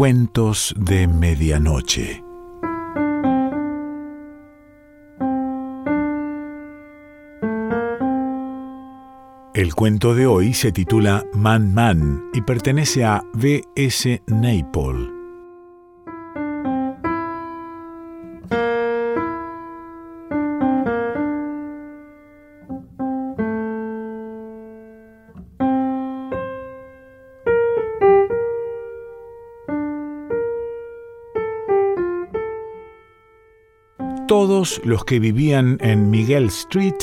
Cuentos de Medianoche. El cuento de hoy se titula Man Man y pertenece a V.S. Naipaul. Todos los que vivían en Miguel Street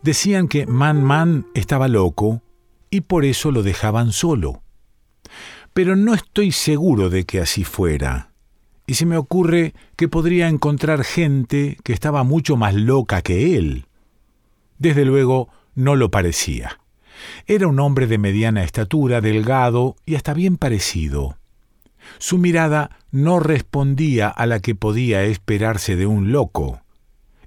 decían que Man Man estaba loco y por eso lo dejaban solo. Pero no estoy seguro de que así fuera. Y se me ocurre que podría encontrar gente que estaba mucho más loca que él. Desde luego, no lo parecía. Era un hombre de mediana estatura, delgado y hasta bien parecido. Su mirada no respondía a la que podía esperarse de un loco,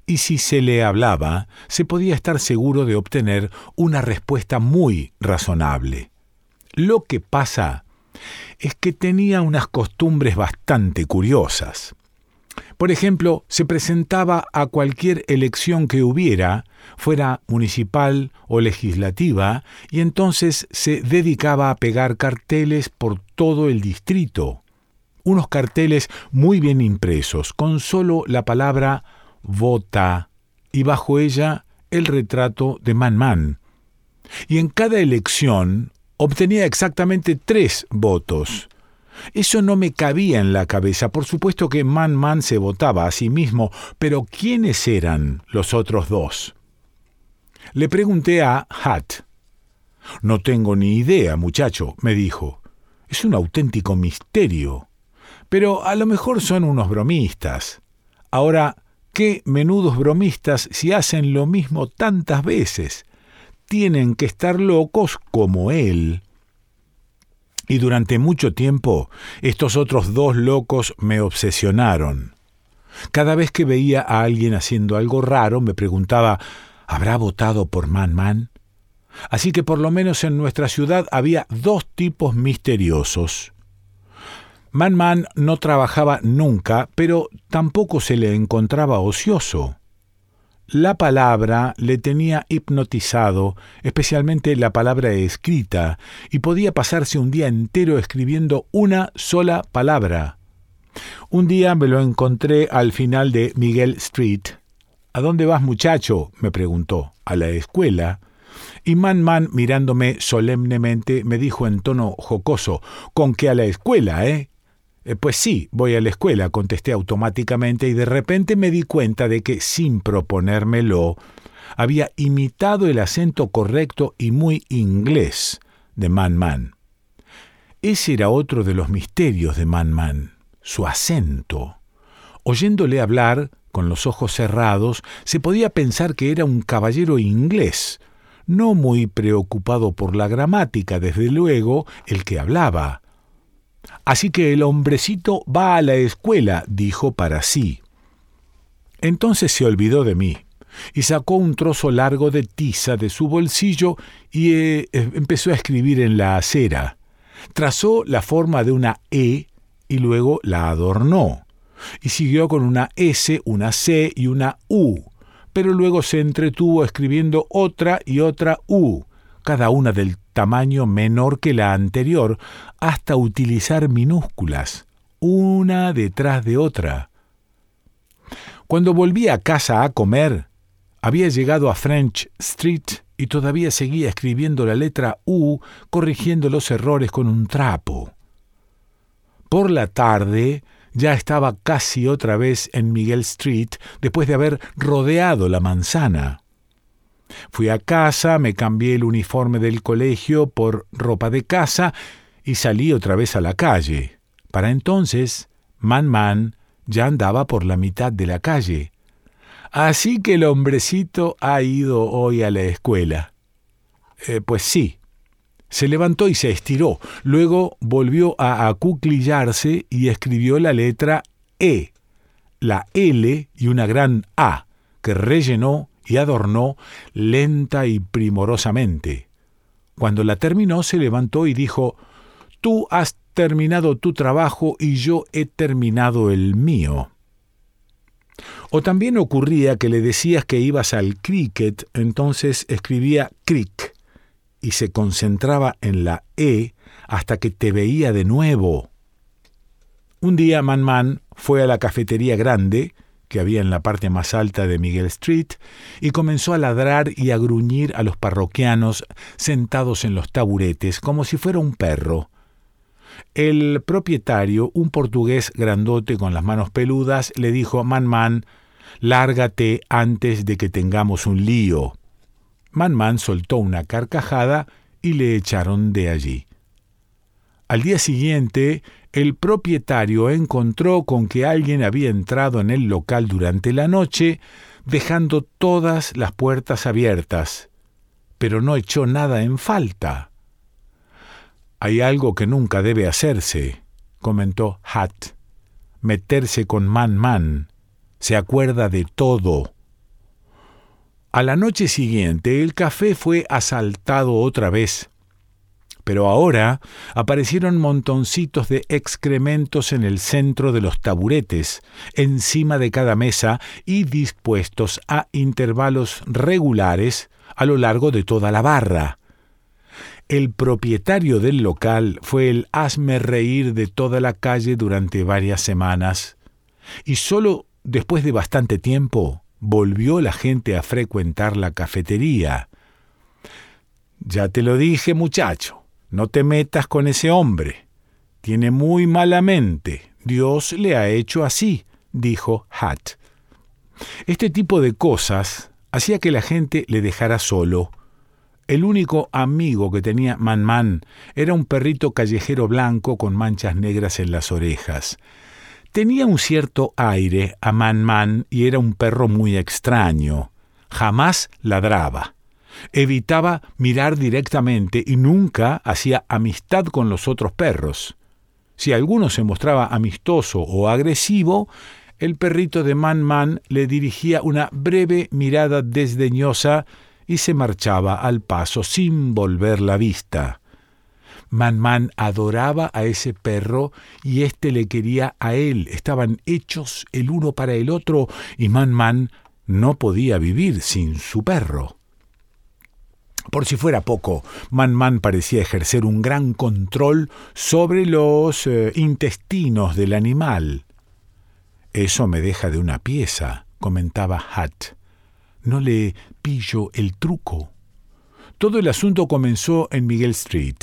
y si se le hablaba, se podía estar seguro de obtener una respuesta muy razonable. Lo que pasa es que tenía unas costumbres bastante curiosas. Por ejemplo, se presentaba a cualquier elección que hubiera, fuera municipal o legislativa, y entonces se dedicaba a pegar carteles por todo el distrito. Unos carteles muy bien impresos, con solo la palabra vota y bajo ella el retrato de Man Man. Y en cada elección obtenía exactamente tres votos. Eso no me cabía en la cabeza. Por supuesto que Man Man se votaba a sí mismo, pero ¿quiénes eran los otros dos? Le pregunté a Hat. No tengo ni idea, muchacho, me dijo. Es un auténtico misterio. Pero a lo mejor son unos bromistas. Ahora, qué menudos bromistas si hacen lo mismo tantas veces. Tienen que estar locos como él. Y durante mucho tiempo estos otros dos locos me obsesionaron. Cada vez que veía a alguien haciendo algo raro me preguntaba ¿Habrá votado por Man Man? Así que por lo menos en nuestra ciudad había dos tipos misteriosos. Man Man no trabajaba nunca, pero tampoco se le encontraba ocioso. La palabra le tenía hipnotizado, especialmente la palabra escrita, y podía pasarse un día entero escribiendo una sola palabra. Un día me lo encontré al final de Miguel Street. ¿A dónde vas, muchacho? me preguntó. A la escuela. Y Man Man, mirándome solemnemente, me dijo en tono jocoso, con que a la escuela, ¿eh? Eh, pues sí, voy a la escuela, contesté automáticamente y de repente me di cuenta de que, sin proponérmelo, había imitado el acento correcto y muy inglés de Man Man. Ese era otro de los misterios de Man Man, su acento. Oyéndole hablar, con los ojos cerrados, se podía pensar que era un caballero inglés, no muy preocupado por la gramática, desde luego, el que hablaba, Así que el hombrecito va a la escuela, dijo para sí. Entonces se olvidó de mí y sacó un trozo largo de tiza de su bolsillo y eh, eh, empezó a escribir en la acera. Trazó la forma de una E y luego la adornó. Y siguió con una S, una C y una U, pero luego se entretuvo escribiendo otra y otra U, cada una del tamaño menor que la anterior, hasta utilizar minúsculas, una detrás de otra. Cuando volví a casa a comer, había llegado a French Street y todavía seguía escribiendo la letra U, corrigiendo los errores con un trapo. Por la tarde ya estaba casi otra vez en Miguel Street después de haber rodeado la manzana. Fui a casa, me cambié el uniforme del colegio por ropa de casa y salí otra vez a la calle. Para entonces, Man Man ya andaba por la mitad de la calle. Así que el hombrecito ha ido hoy a la escuela. Eh, pues sí. Se levantó y se estiró. Luego volvió a acuclillarse y escribió la letra E, la L y una gran A, que rellenó y adornó lenta y primorosamente. Cuando la terminó se levantó y dijo Tú has terminado tu trabajo y yo he terminado el mío. O también ocurría que le decías que ibas al cricket, entonces escribía crick y se concentraba en la E hasta que te veía de nuevo. Un día Man Man fue a la cafetería grande, que había en la parte más alta de Miguel Street, y comenzó a ladrar y a gruñir a los parroquianos sentados en los taburetes como si fuera un perro. El propietario, un portugués grandote con las manos peludas, le dijo Man Man, lárgate antes de que tengamos un lío. Man Man soltó una carcajada y le echaron de allí. Al día siguiente, el propietario encontró con que alguien había entrado en el local durante la noche, dejando todas las puertas abiertas, pero no echó nada en falta. Hay algo que nunca debe hacerse, comentó Hat. Meterse con Man Man. Se acuerda de todo. A la noche siguiente el café fue asaltado otra vez. Pero ahora aparecieron montoncitos de excrementos en el centro de los taburetes, encima de cada mesa y dispuestos a intervalos regulares a lo largo de toda la barra. El propietario del local fue el hazme reír de toda la calle durante varias semanas, y solo después de bastante tiempo volvió la gente a frecuentar la cafetería. Ya te lo dije, muchacho, no te metas con ese hombre. Tiene muy mala mente. Dios le ha hecho así, dijo Hat. Este tipo de cosas hacía que la gente le dejara solo, el único amigo que tenía Man Man era un perrito callejero blanco con manchas negras en las orejas. Tenía un cierto aire a Man Man y era un perro muy extraño. Jamás ladraba. Evitaba mirar directamente y nunca hacía amistad con los otros perros. Si alguno se mostraba amistoso o agresivo, el perrito de Man Man le dirigía una breve mirada desdeñosa y se marchaba al paso sin volver la vista. Man Man adoraba a ese perro y éste le quería a él. Estaban hechos el uno para el otro y Man Man no podía vivir sin su perro. Por si fuera poco, Man Man parecía ejercer un gran control sobre los eh, intestinos del animal. Eso me deja de una pieza, comentaba Hat. No le pillo el truco. Todo el asunto comenzó en Miguel Street.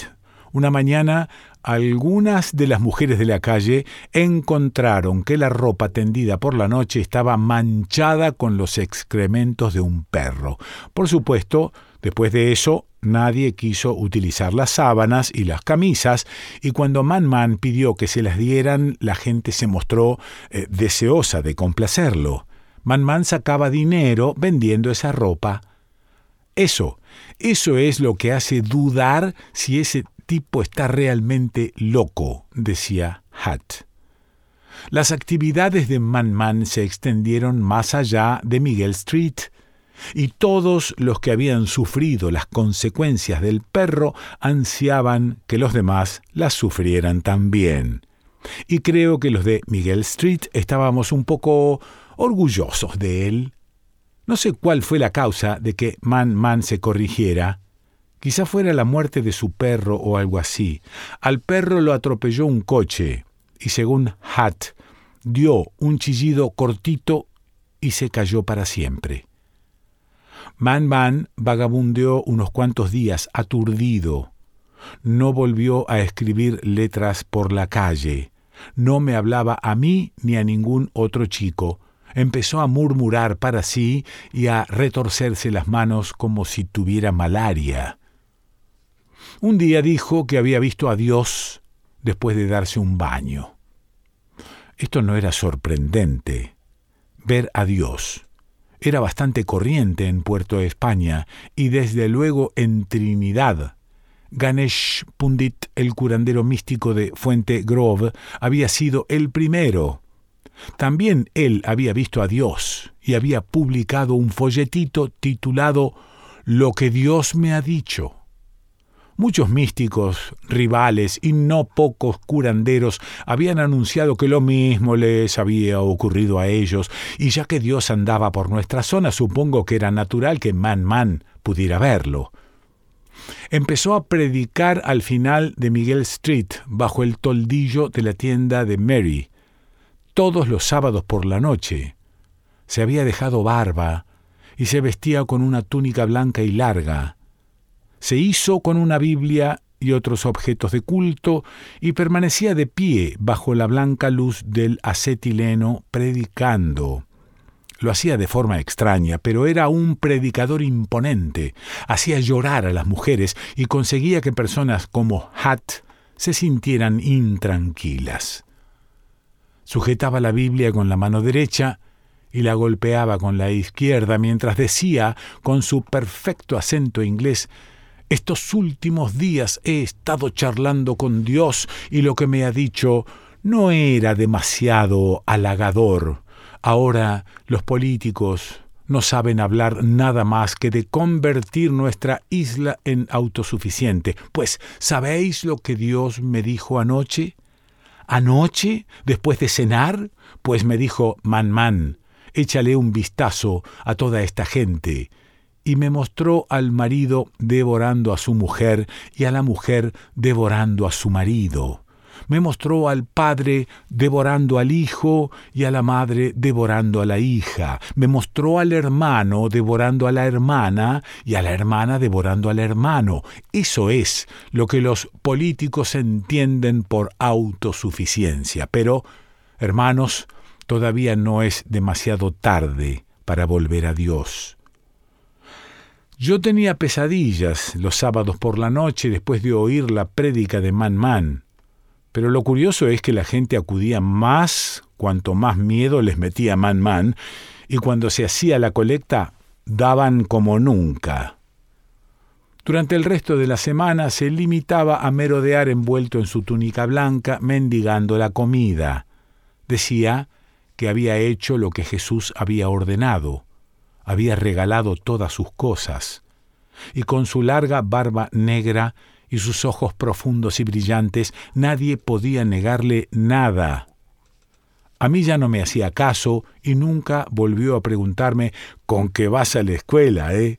Una mañana, algunas de las mujeres de la calle encontraron que la ropa tendida por la noche estaba manchada con los excrementos de un perro. Por supuesto, después de eso, nadie quiso utilizar las sábanas y las camisas, y cuando Man Man pidió que se las dieran, la gente se mostró eh, deseosa de complacerlo. Man Man sacaba dinero vendiendo esa ropa. Eso, eso es lo que hace dudar si ese tipo está realmente loco, decía Hat. Las actividades de Man Man se extendieron más allá de Miguel Street, y todos los que habían sufrido las consecuencias del perro ansiaban que los demás las sufrieran también. Y creo que los de Miguel Street estábamos un poco orgullosos de él. No sé cuál fue la causa de que Man Man se corrigiera. Quizá fuera la muerte de su perro o algo así. Al perro lo atropelló un coche y según Hat, dio un chillido cortito y se cayó para siempre. Man Man vagabundeó unos cuantos días aturdido. No volvió a escribir letras por la calle. No me hablaba a mí ni a ningún otro chico empezó a murmurar para sí y a retorcerse las manos como si tuviera malaria. Un día dijo que había visto a Dios después de darse un baño. Esto no era sorprendente. Ver a Dios. Era bastante corriente en Puerto España y desde luego en Trinidad. Ganesh Pundit, el curandero místico de Fuente Grove, había sido el primero también él había visto a Dios y había publicado un folletito titulado Lo que Dios me ha dicho. Muchos místicos, rivales y no pocos curanderos habían anunciado que lo mismo les había ocurrido a ellos, y ya que Dios andaba por nuestra zona, supongo que era natural que Man Man pudiera verlo. Empezó a predicar al final de Miguel Street, bajo el toldillo de la tienda de Mary, todos los sábados por la noche. Se había dejado barba y se vestía con una túnica blanca y larga se hizo con una Biblia y otros objetos de culto y permanecía de pie bajo la blanca luz del acetileno predicando. Lo hacía de forma extraña, pero era un predicador imponente, hacía llorar a las mujeres y conseguía que personas como Hat se sintieran intranquilas. Sujetaba la Biblia con la mano derecha y la golpeaba con la izquierda mientras decía, con su perfecto acento inglés, estos últimos días he estado charlando con Dios y lo que me ha dicho no era demasiado halagador. Ahora los políticos no saben hablar nada más que de convertir nuestra isla en autosuficiente. Pues, ¿sabéis lo que Dios me dijo anoche? Anoche, después de cenar, pues me dijo, Man Man, échale un vistazo a toda esta gente y me mostró al marido devorando a su mujer y a la mujer devorando a su marido. Me mostró al padre devorando al hijo y a la madre devorando a la hija. Me mostró al hermano devorando a la hermana y a la hermana devorando al hermano. Eso es lo que los políticos entienden por autosuficiencia. Pero, hermanos, todavía no es demasiado tarde para volver a Dios. Yo tenía pesadillas los sábados por la noche después de oír la prédica de Man Man, pero lo curioso es que la gente acudía más cuanto más miedo les metía Man Man, y cuando se hacía la colecta daban como nunca. Durante el resto de la semana se limitaba a merodear envuelto en su túnica blanca, mendigando la comida. Decía que había hecho lo que Jesús había ordenado había regalado todas sus cosas, y con su larga barba negra y sus ojos profundos y brillantes, nadie podía negarle nada. A mí ya no me hacía caso y nunca volvió a preguntarme ¿con qué vas a la escuela, eh?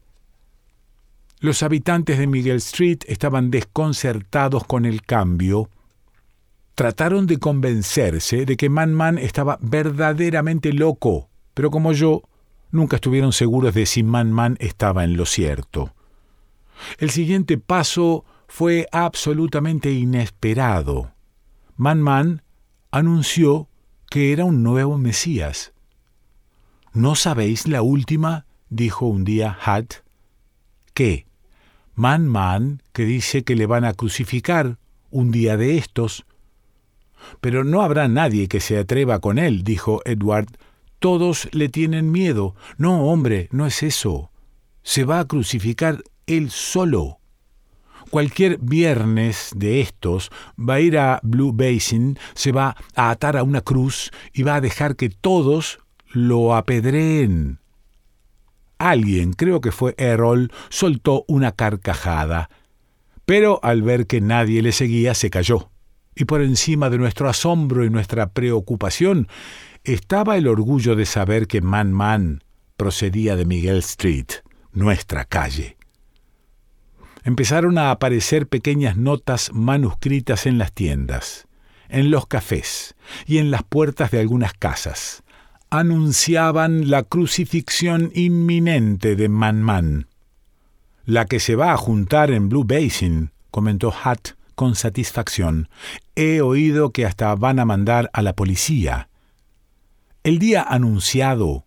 Los habitantes de Miguel Street estaban desconcertados con el cambio. Trataron de convencerse de que Man Man estaba verdaderamente loco, pero como yo, nunca estuvieron seguros de si Man Man estaba en lo cierto. El siguiente paso fue absolutamente inesperado. Man Man anunció que era un nuevo Mesías. ¿No sabéis la última? dijo un día Hat. ¿Qué? Man Man que dice que le van a crucificar un día de estos. Pero no habrá nadie que se atreva con él, dijo Edward todos le tienen miedo. No, hombre, no es eso. Se va a crucificar él solo. Cualquier viernes de estos va a ir a Blue Basin, se va a atar a una cruz y va a dejar que todos lo apedreen. Alguien, creo que fue Errol, soltó una carcajada, pero al ver que nadie le seguía se cayó. Y por encima de nuestro asombro y nuestra preocupación, estaba el orgullo de saber que Man Man procedía de Miguel Street, nuestra calle. Empezaron a aparecer pequeñas notas manuscritas en las tiendas, en los cafés y en las puertas de algunas casas. Anunciaban la crucifixión inminente de Man Man. La que se va a juntar en Blue Basin, comentó Hat con satisfacción. He oído que hasta van a mandar a la policía. El día anunciado,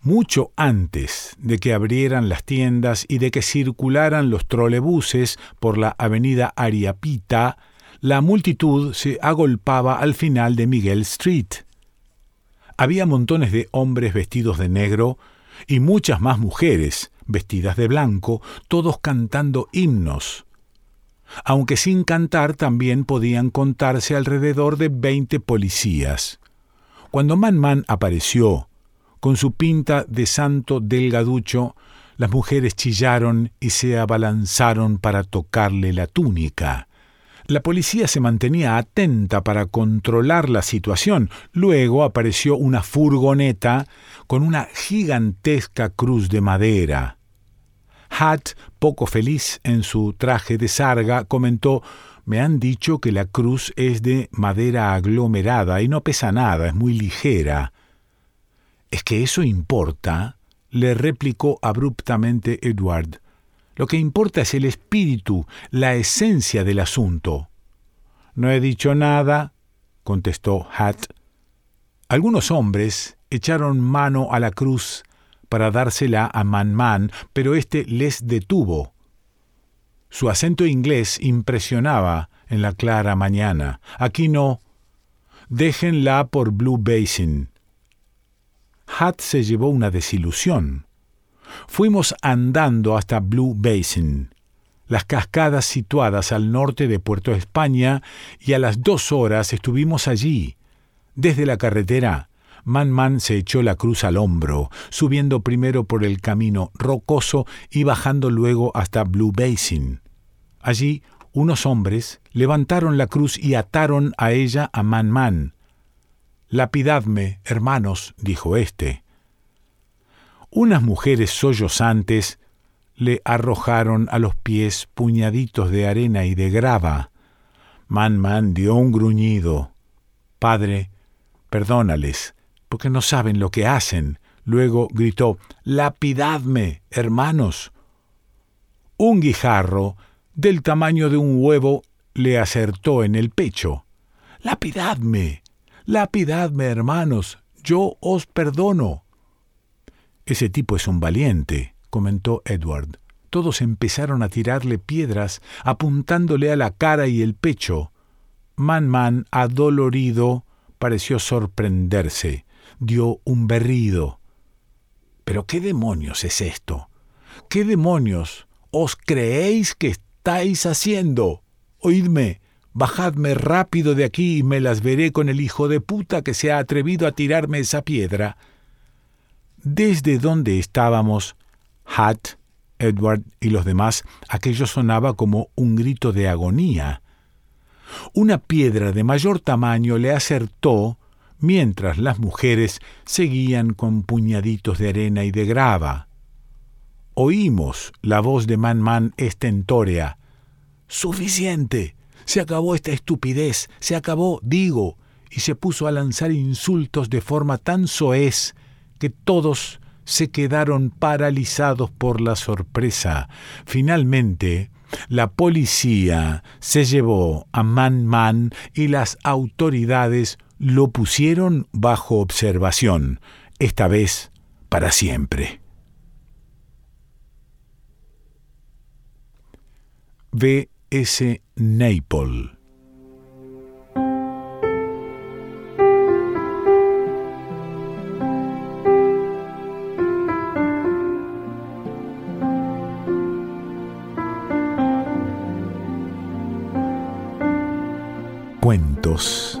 mucho antes de que abrieran las tiendas y de que circularan los trolebuses por la avenida Ariapita, la multitud se agolpaba al final de Miguel Street. Había montones de hombres vestidos de negro y muchas más mujeres vestidas de blanco, todos cantando himnos. Aunque sin cantar también podían contarse alrededor de veinte policías. Cuando Man Man apareció, con su pinta de santo delgaducho, Las mujeres chillaron y se abalanzaron para tocarle la túnica. La policía se mantenía atenta para controlar la situación. Luego apareció una furgoneta con una gigantesca cruz de madera. Hat, poco feliz en su traje de sarga, comentó Me han dicho que la cruz es de madera aglomerada y no pesa nada, es muy ligera. ¿Es que eso importa? le replicó abruptamente Edward. Lo que importa es el espíritu, la esencia del asunto. No he dicho nada, contestó Hat. Algunos hombres echaron mano a la cruz para dársela a Man Man, pero éste les detuvo. Su acento inglés impresionaba en la clara mañana. Aquí no. Déjenla por Blue Basin. Hat se llevó una desilusión. Fuimos andando hasta Blue Basin, las cascadas situadas al norte de Puerto España, y a las dos horas estuvimos allí. Desde la carretera, Man Man se echó la cruz al hombro, subiendo primero por el camino rocoso y bajando luego hasta Blue Basin. Allí unos hombres levantaron la cruz y ataron a ella a Man Man, Lapidadme, hermanos, dijo éste. Unas mujeres sollozantes le arrojaron a los pies puñaditos de arena y de grava. Man Man dio un gruñido. Padre, perdónales, porque no saben lo que hacen. Luego gritó, Lapidadme, hermanos. Un guijarro, del tamaño de un huevo, le acertó en el pecho. Lapidadme, Lapidadme, hermanos, yo os perdono. Ese tipo es un valiente, comentó Edward. Todos empezaron a tirarle piedras, apuntándole a la cara y el pecho. Man Man, adolorido, pareció sorprenderse. Dio un berrido. ¿Pero qué demonios es esto? ¿Qué demonios os creéis que estáis haciendo? Oídme, Bajadme rápido de aquí y me las veré con el hijo de puta que se ha atrevido a tirarme esa piedra. Desde donde estábamos, Hat, Edward y los demás, aquello sonaba como un grito de agonía. Una piedra de mayor tamaño le acertó mientras las mujeres seguían con puñaditos de arena y de grava. Oímos la voz de Man Man estentórea. Suficiente. Se acabó esta estupidez, se acabó, digo, y se puso a lanzar insultos de forma tan soez que todos se quedaron paralizados por la sorpresa. Finalmente, la policía se llevó a Man Man y las autoridades lo pusieron bajo observación, esta vez para siempre. Cuentos